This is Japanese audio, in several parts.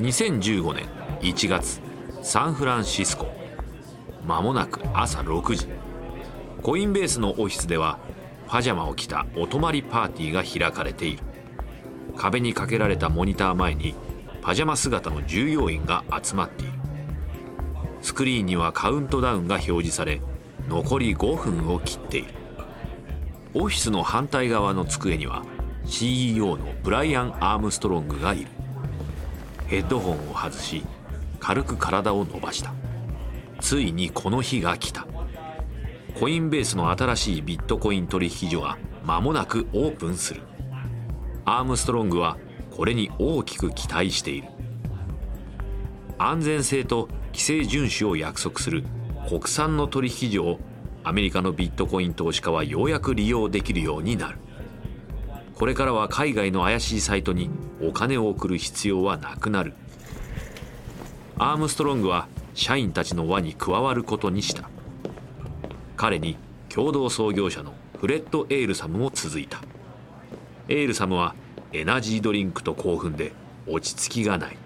2015年1月サンフランシスコ。間もなく朝6時。コインベースのオフィスではパジャマを着たお泊まりパーティーが開かれている。壁にかけられたモニター前にパジャマ姿の従業員が集まっている。スクリーンにはカウントダウンが表示され残り5分を切っている。オフィスの反対側の机には CEO のブライアン・アームストロングがいる。ヘッドホンを外し軽く体を伸ばした。ついにこの日が来た。コインベースの新しいビットコイン取引所が間もなくオープンする。アームストロングはこれに大きく期待している。安全性と規制遵守を約束する国産の取引所をアメリカのビットコイン投資家はようやく利用できるようになる。これからは海外の怪しいサイトにお金を送る必要はなくなる。アームストロングは社員たちの輪に加わることにした。彼に共同創業者のフレッド・エールサムも続いた。エールサムはエナジードリンクと興奮で落ち着きがない。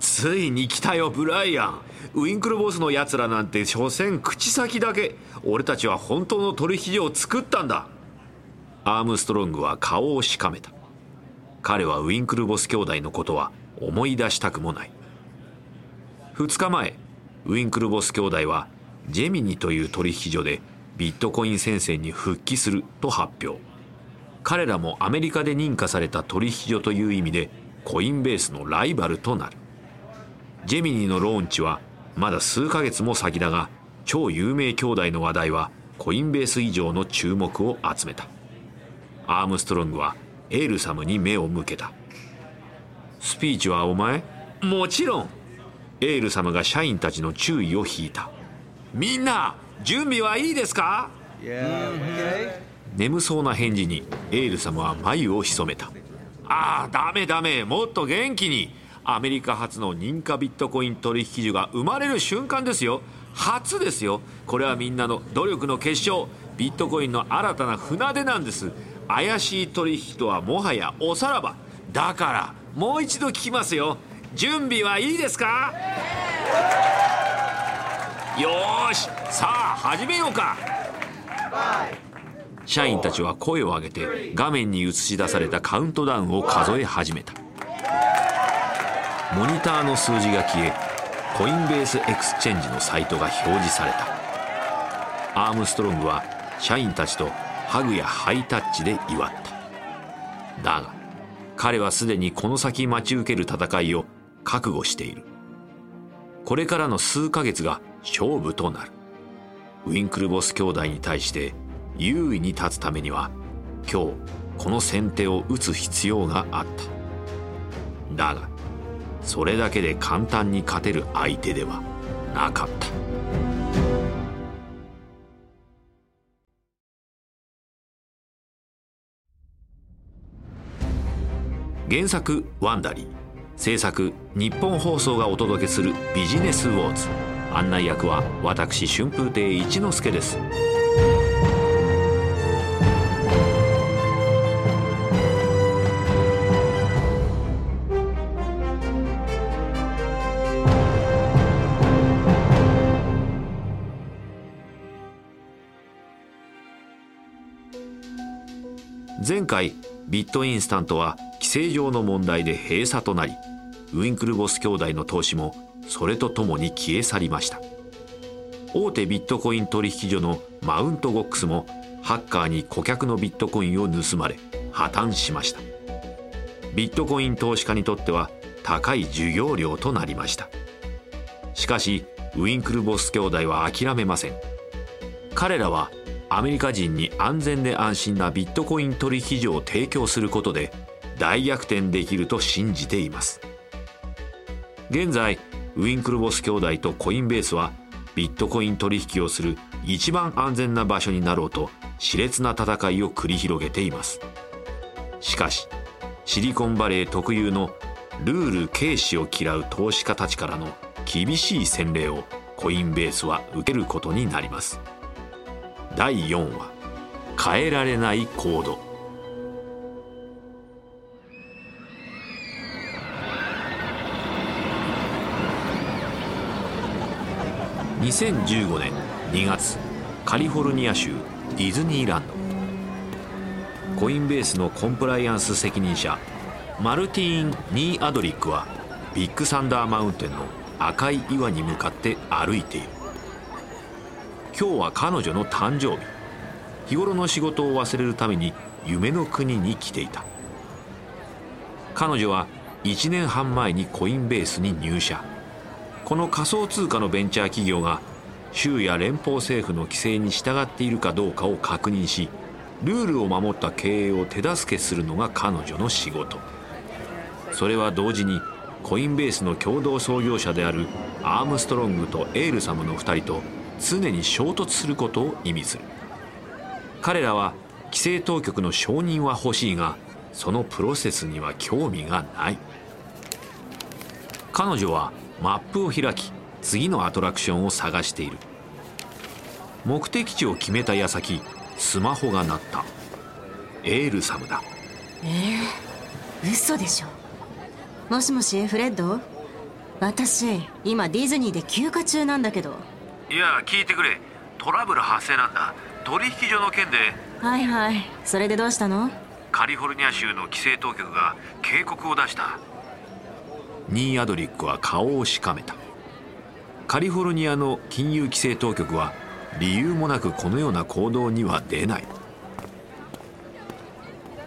ついに来たよブライアン。ウィンクルボスのやつらなんて所詮口先だけ。俺たちは本当の取引所を作ったんだ。アームストロングは顔をしかめた。彼はウィンクルボス兄弟のことは思い出したくもない。2日前ウィンクルボス兄弟はジェミニという取引所でビットコイン戦線に復帰すると発表。彼らもアメリカで認可された取引所という意味でコインベースのライバルとなる。ジェミニのローンチはまだ数ヶ月も先だが超有名兄弟の話題はコインベース以上の注目を集めた。アームストロングはエールサムに目を向けた。スピーチはお前？もちろん。エールサムが社員たちの注意を引いた。みんな準備はいいですか、yeah, 眠そうな返事にエールサムは眉を潜めた。ああダメダメ。もっと元気に。アメリカ初の認可ビットコイン取引所が生まれる瞬間ですよ。初ですよ。これはみんなの努力の結晶。ビットコインの新たな船出なんです怪しい取引とはもはやおさらば。だからもう一度聞きますよ。準備はいいですか？よし。さあ始めようか。社員たちは声を上げて画面に映し出されたカウントダウンを数え始めた。モニターの数字が消えコインベースエクスチェンジのサイトが表示された。アームストロングは社員たちとハグやハイタッチで祝った。だが彼はすでにこの先待ち受ける戦いを覚悟している。これからの数ヶ月が勝負となる。ウィンクルボス兄弟に対して優位に立つためには今日この先手を打つ必要があった。だがそれだけで簡単に勝てる相手ではなかった。原作「ワンダリー」制作日本放送がお届けする「ビジネスウォーズ」案内役は私春風亭一之輔です。前回ビットインスタントは制上の問題で閉鎖となりウィンクルボス兄弟の投資もそれとともに消え去りました。大手ビットコイン取引所のマウントゴックスもハッカーに顧客のビットコインを盗まれ破綻しました。ビットコイン投資家にとっては高い授業料となりました。しかしウィンクルボス兄弟は諦めません。彼らはアメリカ人に安全で安心なビットコイン取引所を提供することで大逆転できると信じています。現在ウィンクルボス兄弟とコインベースはビットコイン取引をする一番安全な場所になろうと熾烈な戦いを繰り広げています。しかしシリコンバレー特有のルール軽視を嫌う投資家たちからの厳しい洗礼をコインベースは受けることになります。第4話変えられないコー2015年2月カリフォルニア州ディズニーランド。コインベースのコンプライアンス責任者マルティーン・ニー・アドリックはビッグサンダーマウンテンの赤い岩に向かって歩いている。今日は彼女の誕生日。日頃の仕事を忘れるために夢の国に来ていた。彼女は1年半前にコインベースに入社。この仮想通貨のベンチャー企業が州や連邦政府の規制に従っているかどうかを確認しルールを守った経営を手助けするのが彼女の仕事。それは同時にコインベースの共同創業者であるアームストロングとエールサムの2人と常に衝突することを意味する。彼らは規制当局の承認は欲しいがそのプロセスには興味がない。彼女はマップを開き次のアトラクションを探している。目的地を決めた矢先スマホが鳴った。エールサムだ。ええー、嘘でしょ。もしもしフレッド？私今ディズニーで休暇中なんだけど。いや聞いてくれ。トラブル発生なんだ。取引所の件で。はいはい。それでどうしたの？カリフォルニア州の規制当局が警告を出したニー・アドリックは顔をしかめた。カリフォルニアの金融規制当局は理由もなくこのような行動には出ない。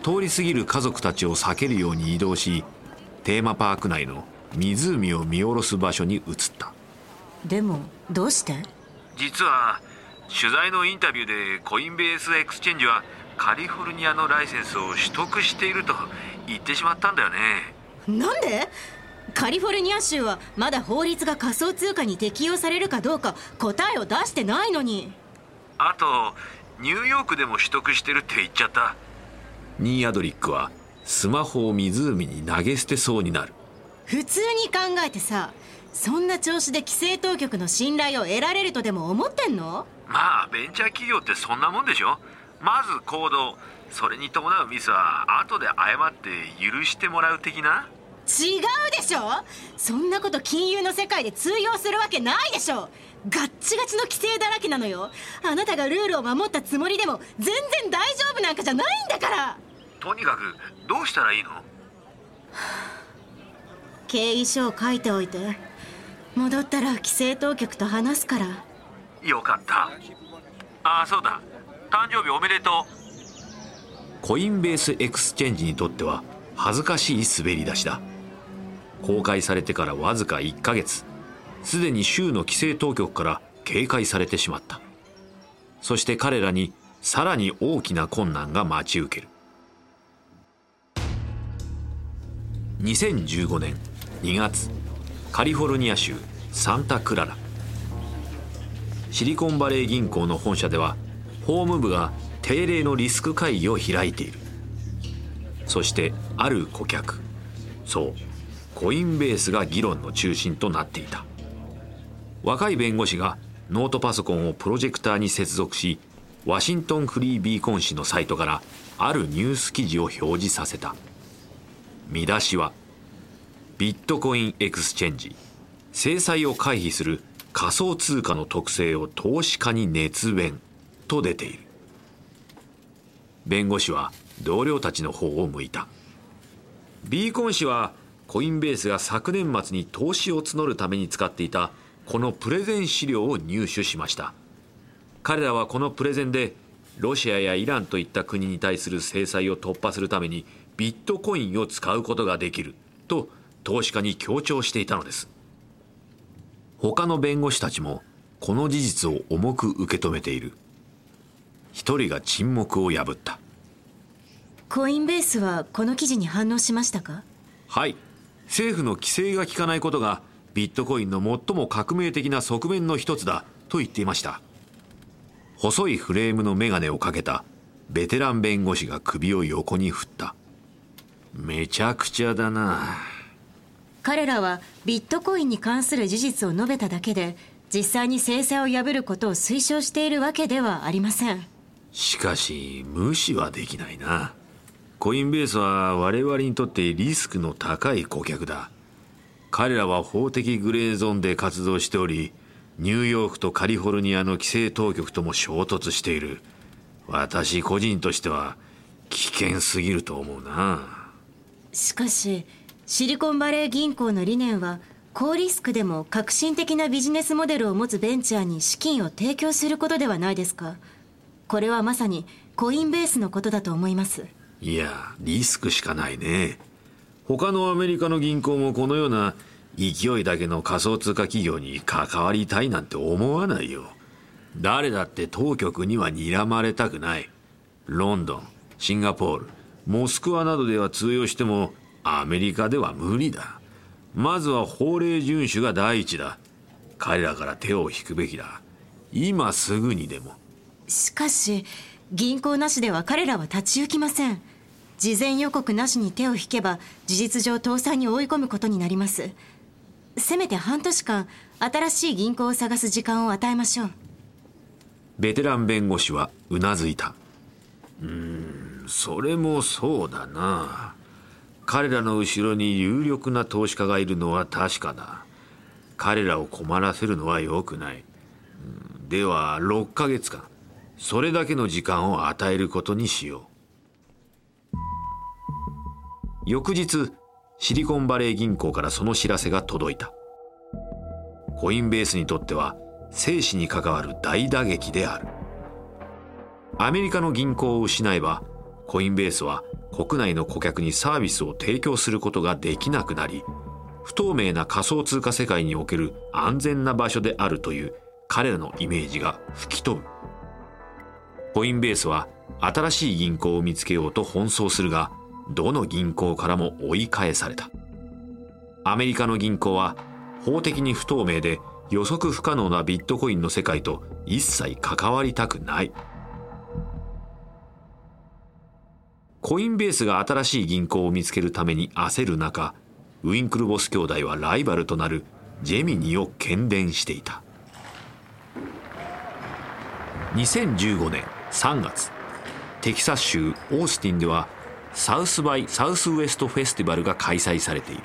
通り過ぎる家族たちを避けるように移動しテーマパーク内の湖を見下ろす場所に移った。でもどうして？実は取材のインタビューでコインベースエクスチェンジはカリフォルニアのライセンスを取得していると言ってしまったんだよね。なんで？カリフォルニア州はまだ法律が仮想通貨に適用されるかどうか答えを出してないのに。あとニューヨークでも取得してるって言っちゃった。ニーアドリックはスマホを湖に投げ捨てそうになる。普通に考えてさそんな調子で規制当局の信頼を得られるとでも思ってんの？まあベンチャー企業ってそんなもんでしょ。まず行動。それに伴うミスは後で謝って許してもらう的な違うでしょ？そんなこと金融の世界で通用するわけないでしょ？ガッチガチの規制だらけなのよ。あなたがルールを守ったつもりでも全然大丈夫なんかじゃないんだから。とにかくどうしたらいいの？経緯書を書いておいて。戻ったら規制当局と話すから。よかった。ああそうだ。誕生日おめでとう。コインベースエクスチェンジにとっては恥ずかしい滑り出しだ公開されてからわずか1ヶ月。すでに州の規制当局から警戒されてしまった。そして彼らにさらに大きな困難が待ち受ける。2015年2月カリフォルニア州サンタクララ。シリコンバレー銀行の本社では法務部が定例のリスク会議を開いている。そしてある顧客。そうコインベースが議論の中心となっていた。若い弁護士がノートパソコンをプロジェクターに接続しワシントンフリービーコン紙のサイトからあるニュース記事を表示させた。見出しはビットコインエクスチェンジ制裁を回避する仮想通貨の特性を投資家に熱弁と出ている。弁護士は同僚たちの方を向いた。ビーコン氏はコインベースが昨年末に投資を募るために使っていたこのプレゼン資料を入手しました。彼らはこのプレゼンでロシアやイランといった国に対する制裁を突破するためにビットコインを使うことができると投資家に強調していたのです。他の弁護士たちもこの事実を重く受け止めている。一人が沈黙を破った。コインベースはこの記事に反応しましたか？はい政府の規制が効かないことがビットコインの最も革命的な側面の一つだと言っていました。細いフレームの眼鏡をかけたベテラン弁護士が首を横に振った。めちゃくちゃだな。彼らはビットコインに関する事実を述べただけで実際に制裁を破ることを推奨しているわけではありません。しかし無視はできないなコインベースは我々にとってリスクの高い顧客だ。彼らは法的グレーゾーンで活動しておりニューヨークとカリフォルニアの規制当局とも衝突している。私個人としては危険すぎると思うな。しかしシリコンバレー銀行の理念は高リスクでも革新的なビジネスモデルを持つベンチャーに資金を提供することではないですか。これはまさにコインベースのことだと思います。いやリスクしかないね。他のアメリカの銀行もこのような勢いだけの仮想通貨企業に関わりたいなんて思わないよ。誰だって当局には睨まれたくない。ロンドンシンガポールモスクワなどでは通用してもアメリカでは無理だ。まずは法令遵守が第一だ。彼らから手を引くべきだ。今すぐにでも。しかし銀行なしでは彼らは立ち行きません。事前予告なしに手を引けば事実上倒産に追い込むことになります。せめて半年間新しい銀行を探す時間を与えましょう。ベテラン弁護士はうなずいた。うんそれもそうだな。彼らの後ろに有力な投資家がいるのは確かだ。彼らを困らせるのは良くない。では6ヶ月間それだけの時間を与えることにしよう。翌日シリコンバレー銀行からその知らせが届いた。コインベースにとっては生死に関わる大打撃である。アメリカの銀行を失えばコインベースは国内の顧客にサービスを提供することができなくなり不透明な仮想通貨世界における安全な場所であるという彼らのイメージが吹き飛ぶ。コインベースは新しい銀行を見つけようと奔走するがどの銀行からも追い返された。アメリカの銀行は法的に不透明で予測不可能なビットコインの世界と一切関わりたくない。コインベースが新しい銀行を見つけるために焦る中ウィンクルボス兄弟はライバルとなるジェミニを喧伝していた。2015年3月テキサス州オースティンではサウスバイ・サウスウエストフェスティバルが開催されている。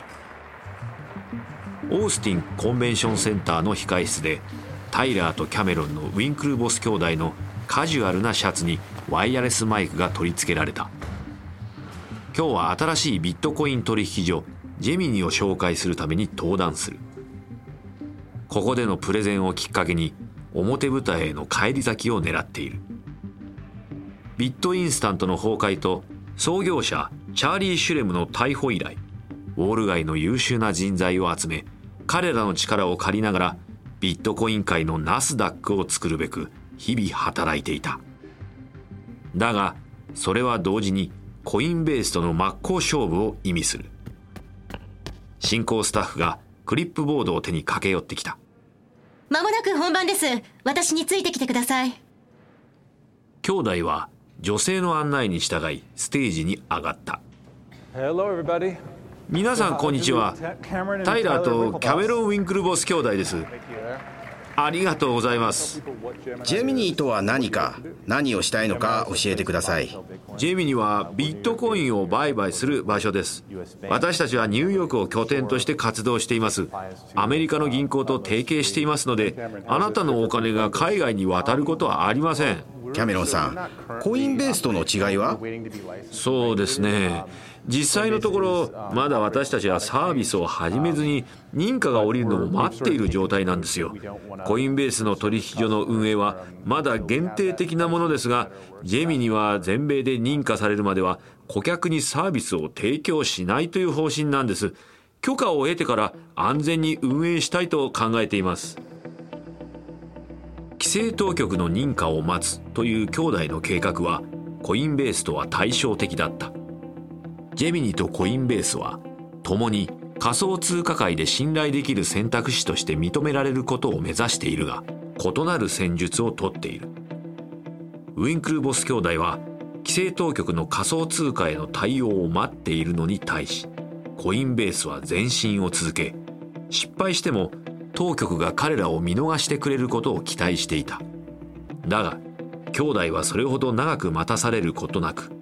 オースティンコンベンションセンターの控室でタイラーとキャメロンのウィンクルボス兄弟のカジュアルなシャツにワイヤレスマイクが取り付けられた。今日は新しいビットコイン取引所ジェミニを紹介するために登壇する。ここでのプレゼンをきっかけに表舞台への返り咲きを狙っている。ビットインスタントの崩壊と創業者チャーリー・シュレムの逮捕以来ウォール街の優秀な人材を集め彼らの力を借りながらビットコイン界のナスダックを作るべく日々働いていた。だがそれは同時にコインベースとの真っ向勝負を意味する。進行スタッフがクリップボードを手に駆け寄ってきた間もなく本番です。私についてきてください。兄弟は女性の案内に従いステージに上がった.皆さんこんにちは。タイラーとキャメロン・ウィンクルボス兄弟ですありがとうございます。ジェミニーとは何か？何をしたいのか？教えてください。ジェミニはビットコインを売買する場所です。私たちはニューヨークを拠点として活動しています。アメリカの銀行と提携していますのであなたのお金が海外に渡ることはありません。キャメロンさんコインベースとの違いは？そうですね実際のところまだ私たちはサービスを始めずに認可が下りるのを待っている状態なんですよ。コインベースの取引所の運営はまだ限定的なものですがジェミには全米で認可されるまでは顧客にサービスを提供しないという方針なんです。許可を得てから安全に運営したいと考えています。規制当局の認可を待つという兄弟の計画はコインベースとは対照的だった。ジェミニとコインベースは共に仮想通貨界で信頼できる選択肢として認められることを目指しているが異なる戦術をとっている。ウィンクルボス兄弟は規制当局の仮想通貨への対応を待っているのに対しコインベースは前進を続け失敗しても当局が彼らを見逃してくれることを期待していた。だが兄弟はそれほど長く待たされることなく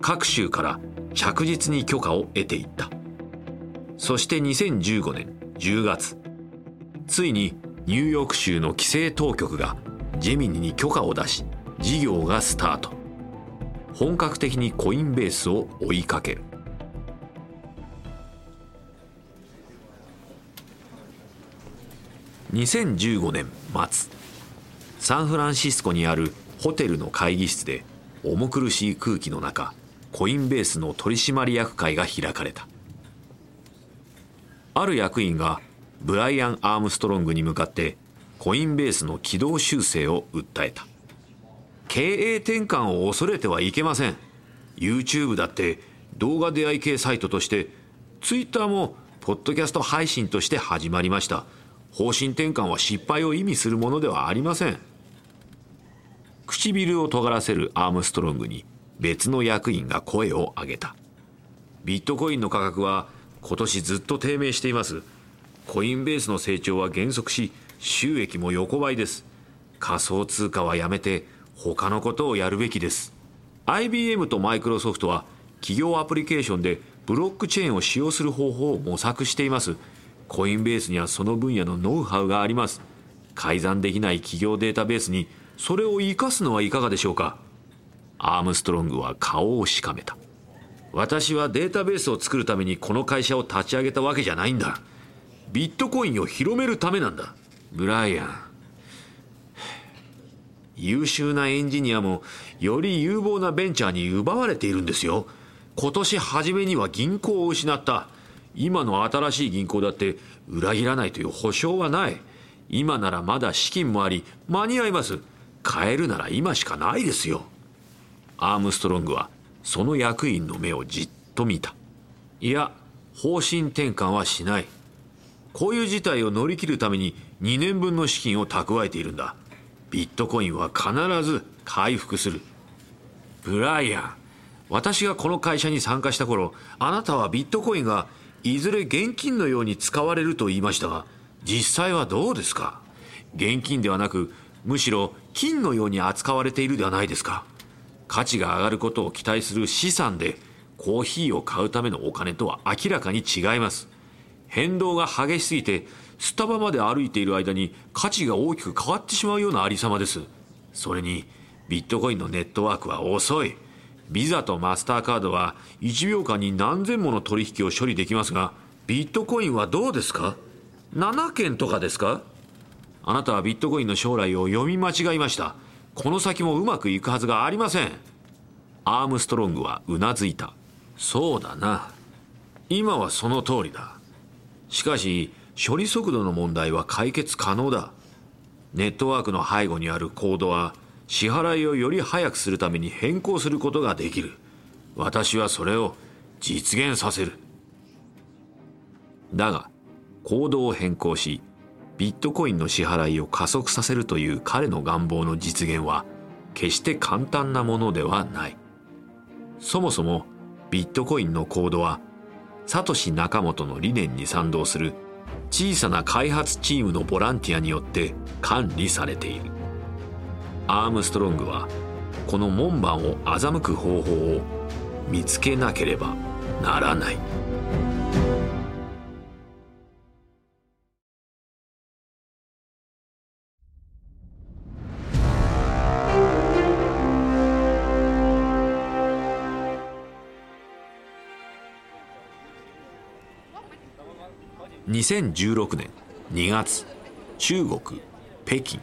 各州から着実に許可を得ていった。そして2015年10月ついにニューヨーク州の規制当局がジェミニに許可を出し事業がスタート。本格的にコインベースを追いかける。2015年末サンフランシスコにあるホテルの会議室で重苦しい空気の中コインベースの取締役会が開かれた。ある役員がブライアン・アームストロングに向かってコインベースの軌道修正を訴えた。経営転換を恐れてはいけません。YouTube だって動画出会い系サイトとして Twitter もポッドキャスト配信として始まりました。方針転換は失敗を意味するものではありません。唇を尖らせるアームストロングに別の役員が声を上げた。ビットコインの価格は今年ずっと低迷しています。コインベースの成長は減速し収益も横ばいです。仮想通貨はやめて他のことをやるべきです。IBM とマイクロソフトは企業アプリケーションでブロックチェーンを使用する方法を模索しています。コインベースにはその分野のノウハウがあります。改ざんできない企業データベースにそれを生かすのはいかがでしょうか。アームストロングは顔をしかめた。私はデータベースを作るためにこの会社を立ち上げたわけじゃないんだ。ビットコインを広めるためなんだ。ブライアン。優秀なエンジニアもより有望なベンチャーに奪われているんですよ。今年初めには銀行を失った。今の新しい銀行だって裏切らないという保証はない。今ならまだ資金もあり間に合います。変えるなら今しかないですよ。アームストロングはその役員の目をじっと見た。いや方針転換はしない。こういう事態を乗り切るために2年分の資金を蓄えているんだ。ビットコインは必ず回復する。ブライアン私がこの会社に参加した頃あなたはビットコインがいずれ現金のように使われると言いましたが実際はどうですか？現金ではなくむしろ金のように扱われているではないですか？価値が上がることを期待する資産でコーヒーを買うためのお金とは明らかに違います。変動が激しすぎてスタバまで歩いている間に価値が大きく変わってしまうようなありさまです。それにビットコインのネットワークは遅い。ビザとマスターカードは1秒間に何千もの取引を処理できますがビットコインはどうですか？7件とかですか？あなたはビットコインの将来を読み間違いました。この先もうまくいくはずがありません。アームストロングはうなずいた。そうだな。今はその通りだ。しかし処理速度の問題は解決可能だ。ネットワークの背後にあるコードは支払いをより早くするために変更することができる。私はそれを実現させる。だがコードを変更しビットコインの支払いを加速させるという彼の願望の実現は決して簡単なものではない。そもそもビットコインのコードはサトシ・ナカモトの理念に賛同する小さな開発チームのボランティアによって管理されている。アームストロングはこの門番を欺く方法を見つけなければならない。2016年2月中国北京。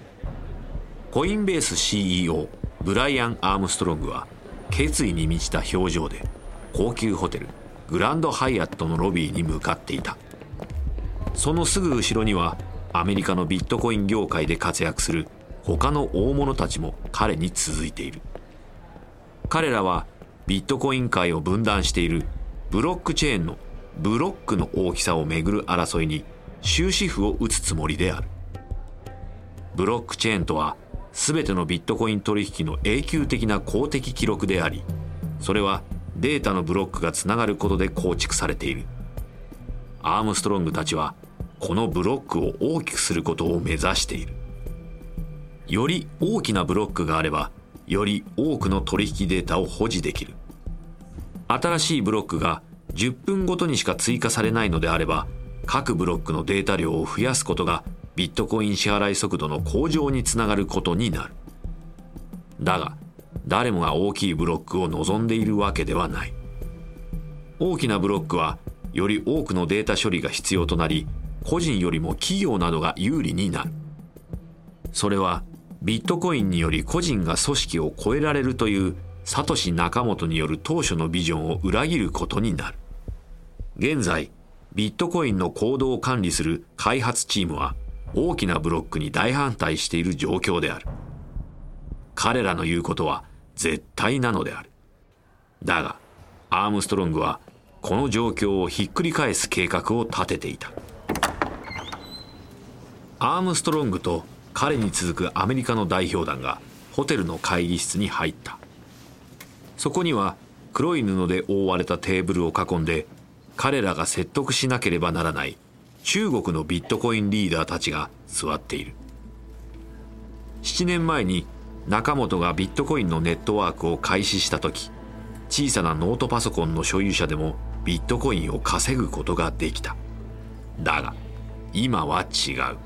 コインベース CEO ブライアン・アームストロングは決意に満ちた表情で高級ホテルグランドハイアットのロビーに向かっていた。そのすぐ後ろにはアメリカのビットコイン業界で活躍する他の大物たちも彼に続いている。彼らはビットコイン界を分断しているブロックチェーンのブロックの大きさをめぐる争いに終止符を打つつもりである。ブロックチェーンとは全てのビットコイン取引の永久的な公的記録でありそれはデータのブロックがつながることで構築されている。アームストロングたちはこのブロックを大きくすることを目指している。より大きなブロックがあればより多くの取引データを保持できる。新しいブロックが10分ごとにしか追加されないのであれば各ブロックのデータ量を増やすことがビットコイン支払い速度の向上につながることになる。だが誰もが大きいブロックを望んでいるわけではない。大きなブロックはより多くのデータ処理が必要となり個人よりも企業などが有利になる。それはビットコインにより個人が組織を超えられるというサトシ・ナカモトによる当初のビジョンを裏切ることになる。現在ビットコインの行動を管理する開発チームは大きなブロックに大反対している状況である。彼らの言うことは絶対なのである。だがアームストロングはこの状況をひっくり返す計画を立てていた。アームストロングと彼に続くアメリカの代表団がホテルの会議室に入った。そこには黒い布で覆われたテーブルを囲んで彼らが説得しなければならない。中国のビットコインリーダーたちが座っている。7年前に中本がビットコインのネットワークを開始した時小さなノートパソコンの所有者でもビットコインを稼ぐことができた。だが今は違う。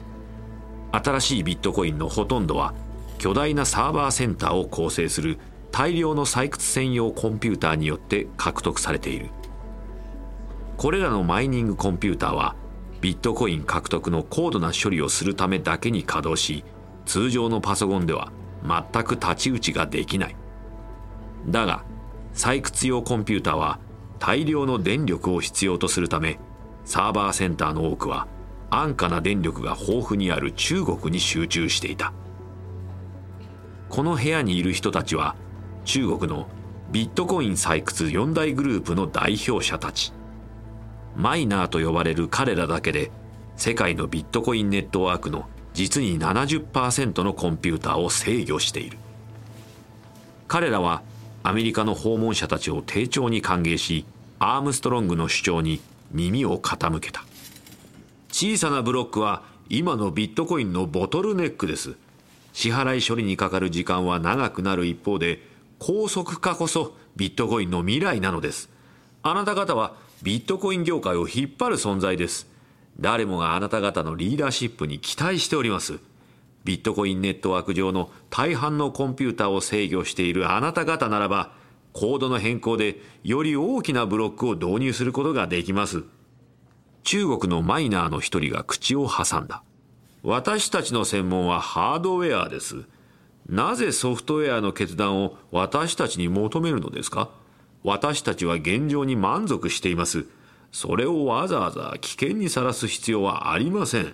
新しいビットコインのほとんどは巨大なサーバーセンターを構成する大量の採掘専用コンピューターによって獲得されている。これらのマイニングコンピューターはビットコイン獲得の高度な処理をするためだけに稼働し通常のパソコンでは全く太刀打ちができない。だが採掘用コンピューターは大量の電力を必要とするためサーバーセンターの多くは安価な電力が豊富にある中国に集中していた。この部屋にいる人たちは中国のビットコイン採掘4大グループの代表者たち。マイナーと呼ばれる彼らだけで世界のビットコインネットワークの実に70%のコンピューターを制御している。彼らはアメリカの訪問者たちを丁重に歓迎しアームストロングの主張に耳を傾けた。小さなブロックは今のビットコインのボトルネックです。支払い処理にかかる時間は長くなる一方で高速化こそビットコインの未来なのです。あなた方はビットコイン業界を引っ張る存在です。誰もがあなた方のリーダーシップに期待しております。ビットコインネットワーク上の大半のコンピューターを制御しているあなた方ならばコードの変更でより大きなブロックを導入することができます。中国のマイナーの一人が口を挟んだ。私たちの専門はハードウェアです。なぜソフトウェアの決断を私たちに求めるのですか？私たちは現状に満足しています。それをわざわざ危険にさらす必要はありません。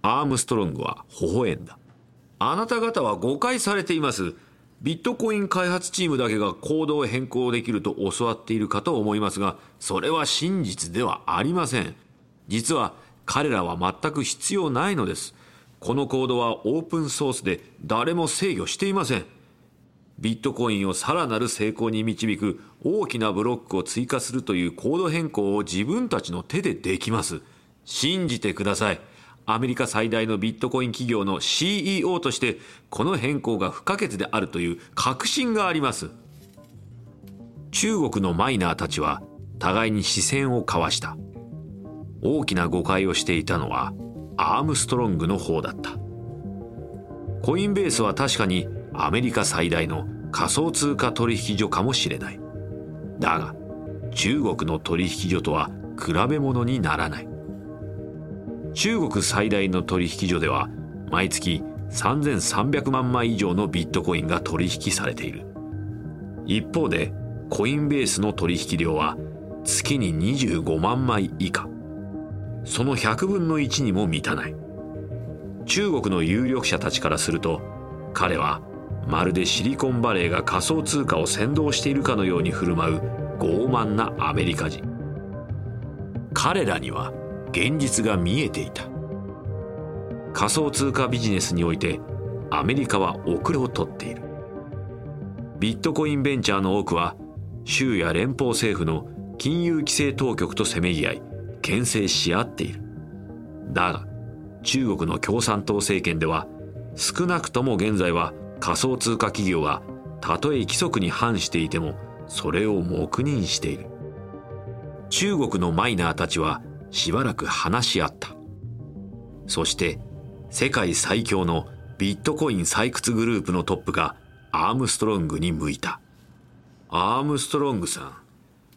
アームストロングは微笑んだ。あなた方は誤解されています。ビットコイン開発チームだけがコードを変更できると教わっているかと思いますがそれは真実ではありません。実は彼らは全く必要ないのです。このコードはオープンソースで誰も制御していません。ビットコインをさらなる成功に導く大きなブロックを追加するというコード変更を自分たちの手でできます。信じてください。アメリカ最大のビットコイン企業の CEO としてこの変更が不可欠であるという確信があります。中国のマイナーたちは互いに視線を交わした。大きな誤解をしていたのはアームストロングの方だった。コインベースは確かにアメリカ最大の仮想通貨取引所かもしれない。だが中国の取引所とは比べ物にならない。中国最大の取引所では毎月3300万枚以上のビットコインが取引されている。一方でコインベースの取引量は月に25万枚以下。その100分の1にも満たない。中国の有力者たちからすると彼はまるでシリコンバレーが仮想通貨を先導しているかのように振る舞う傲慢なアメリカ人。彼らには現実が見えていた。仮想通貨ビジネスにおいてアメリカは遅れをとっている。ビットコインベンチャーの多くは州や連邦政府の金融規制当局とせめぎ合い牽制し合っている。だが中国の共産党政権では少なくとも現在は仮想通貨企業がたとえ規則に反していてもそれを黙認している。中国のマイナーたちはしばらく話し合った。そして世界最強のビットコイン採掘グループのトップがアームストロングに向いた。アームストロングさん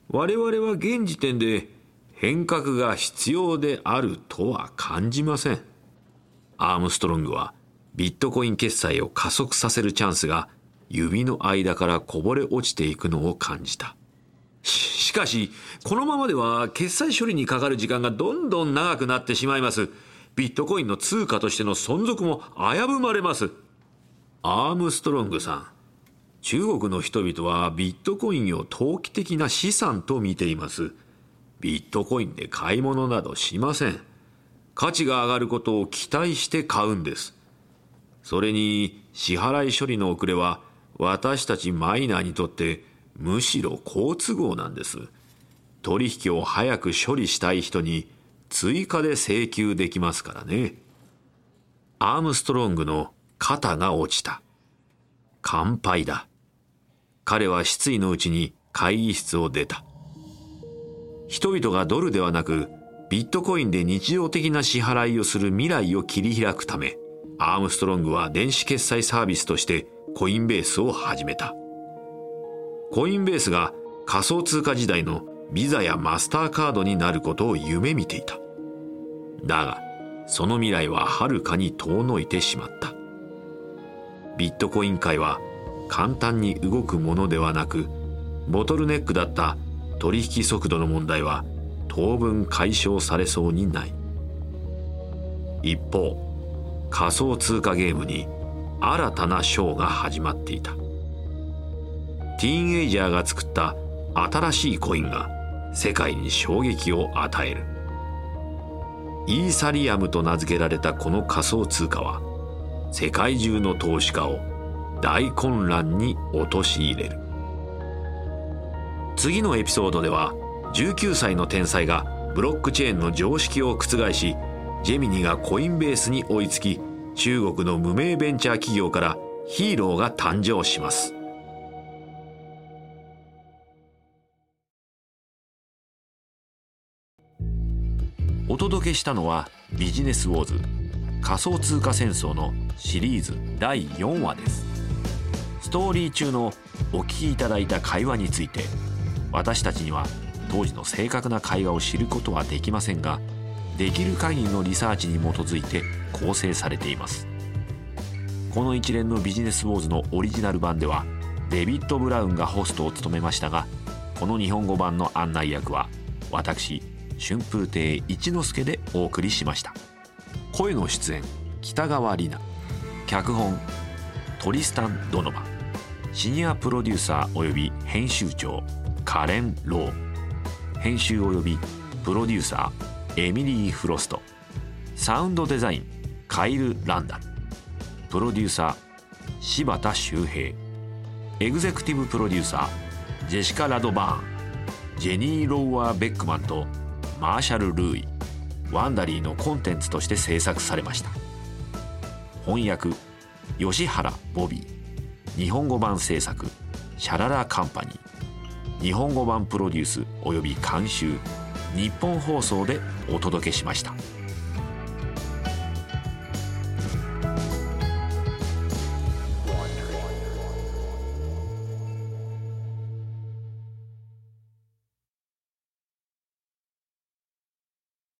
我々は現時点で変革が必要であるとは感じません。アームストロングはビットコイン決済を加速させるチャンスが指の間からこぼれ落ちていくのを感じた。しかしこのままでは決済処理にかかる時間がどんどん長くなってしまいます。ビットコインの通貨としての存続も危ぶまれます。アームストロングさん。中国の人々はビットコインを投機的な資産と見ています。ビットコインで買い物などしません。価値が上がることを期待して買うんです。それに支払い処理の遅れは私たちマイナーにとってむしろ好都合なんです。取引を早く処理したい人に追加で請求できますからね。アームストロングの肩が落ちた。乾杯だ。彼は失意のうちに会議室を出た。人々がドルではなくビットコインで日常的な支払いをする未来を切り開くためアームストロングは電子決済サービスとしてコインベースを始めた。コインベースが仮想通貨時代のビザやマスターカードになることを夢見ていた。だがその未来ははるかに遠のいてしまった。ビットコイン界は簡単に動くものではなくボトルネックだった取引速度の問題は当分解消されそうにない。一方仮想通貨ゲームに新たなショーが始まっていた。ティーンエイジャーが作った新しいコインが世界に衝撃を与える。イーサリアムと名付けられたこの仮想通貨は世界中の投資家を大混乱に陥れる。次のエピソードでは19歳の天才がブロックチェーンの常識を覆しジェミニがコインベースに追いつき中国の無名ベンチャー企業からヒーローが誕生します。お届けしたのはビジネスウォーズ仮想通貨戦争のシリーズ第4話です。ストーリー中のお聞きいただいた会話について私たちには当時の正確な会話を知ることはできませんができる限りのリサーチに基づいて構成されています。この一連のビジネスウォーズのオリジナル版ではデビッド・ブラウンがホストを務めましたがこの日本語版の案内役は私春風亭一之輔でお送りしました。声の出演北川里奈。脚本トリスタン・ドノバ。シニアプロデューサー及び編集長カレン・ロー。編集及びプロデューサーエミリー・フロスト。サウンドデザインカイル・ランダル。プロデューサー柴田修平。エグゼクティブプロデューサージェシカ・ラドバーン。ジェニー・ローワー・ベックマンとマーシャル・ルーイ。ワンダリーのコンテンツとして制作されました。翻訳吉原ボビー。日本語版制作シャララカンパニー。日本語版プロデュースおよび監修。ニッポン放送でお届けしました。